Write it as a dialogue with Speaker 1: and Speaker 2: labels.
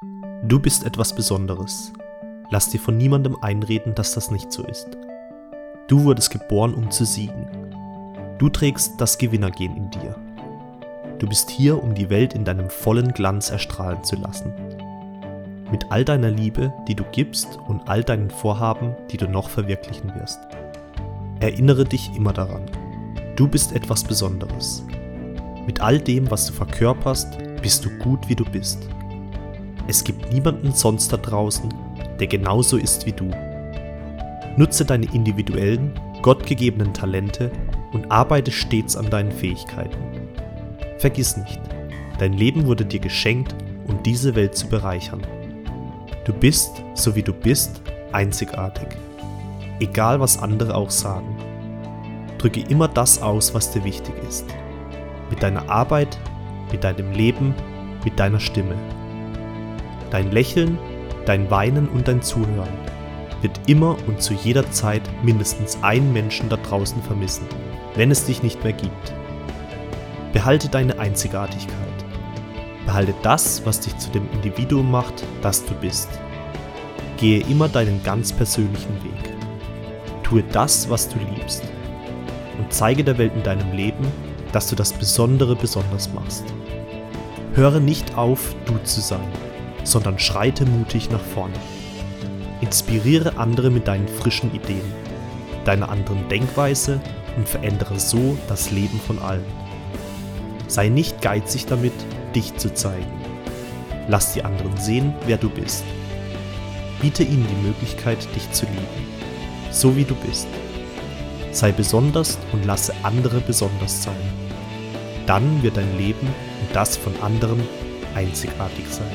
Speaker 1: Du bist etwas Besonderes. Lass dir von niemandem einreden, dass das nicht so ist. Du wurdest geboren, um zu siegen. Du trägst das Gewinnergehen in dir. Du bist hier, um die Welt in deinem vollen Glanz erstrahlen zu lassen. Mit all deiner Liebe, die du gibst und all deinen Vorhaben, die du noch verwirklichen wirst. Erinnere dich immer daran. Du bist etwas Besonderes. Mit all dem, was du verkörperst, bist du gut, wie du bist. Es gibt niemanden sonst da draußen, der genauso ist wie du. Nutze deine individuellen, gottgegebenen Talente und arbeite stets an deinen Fähigkeiten. Vergiss nicht, dein Leben wurde dir geschenkt, um diese Welt zu bereichern. Du bist, so wie du bist, einzigartig. Egal was andere auch sagen. Drücke immer das aus, was dir wichtig ist. Mit deiner Arbeit, mit deinem Leben, mit deiner Stimme. Dein Lächeln, dein Weinen und dein Zuhören wird immer und zu jeder Zeit mindestens einen Menschen da draußen vermissen, wenn es dich nicht mehr gibt. Behalte deine Einzigartigkeit. Behalte das, was dich zu dem Individuum macht, das du bist. Gehe immer deinen ganz persönlichen Weg. Tue das, was du liebst. Und zeige der Welt in deinem Leben, dass du das Besondere besonders machst. Höre nicht auf, du zu sein sondern schreite mutig nach vorne. Inspiriere andere mit deinen frischen Ideen, deiner anderen Denkweise und verändere so das Leben von allen. Sei nicht geizig damit, dich zu zeigen. Lass die anderen sehen, wer du bist. Biete ihnen die Möglichkeit, dich zu lieben, so wie du bist. Sei besonders und lasse andere besonders sein. Dann wird dein Leben und das von anderen einzigartig sein.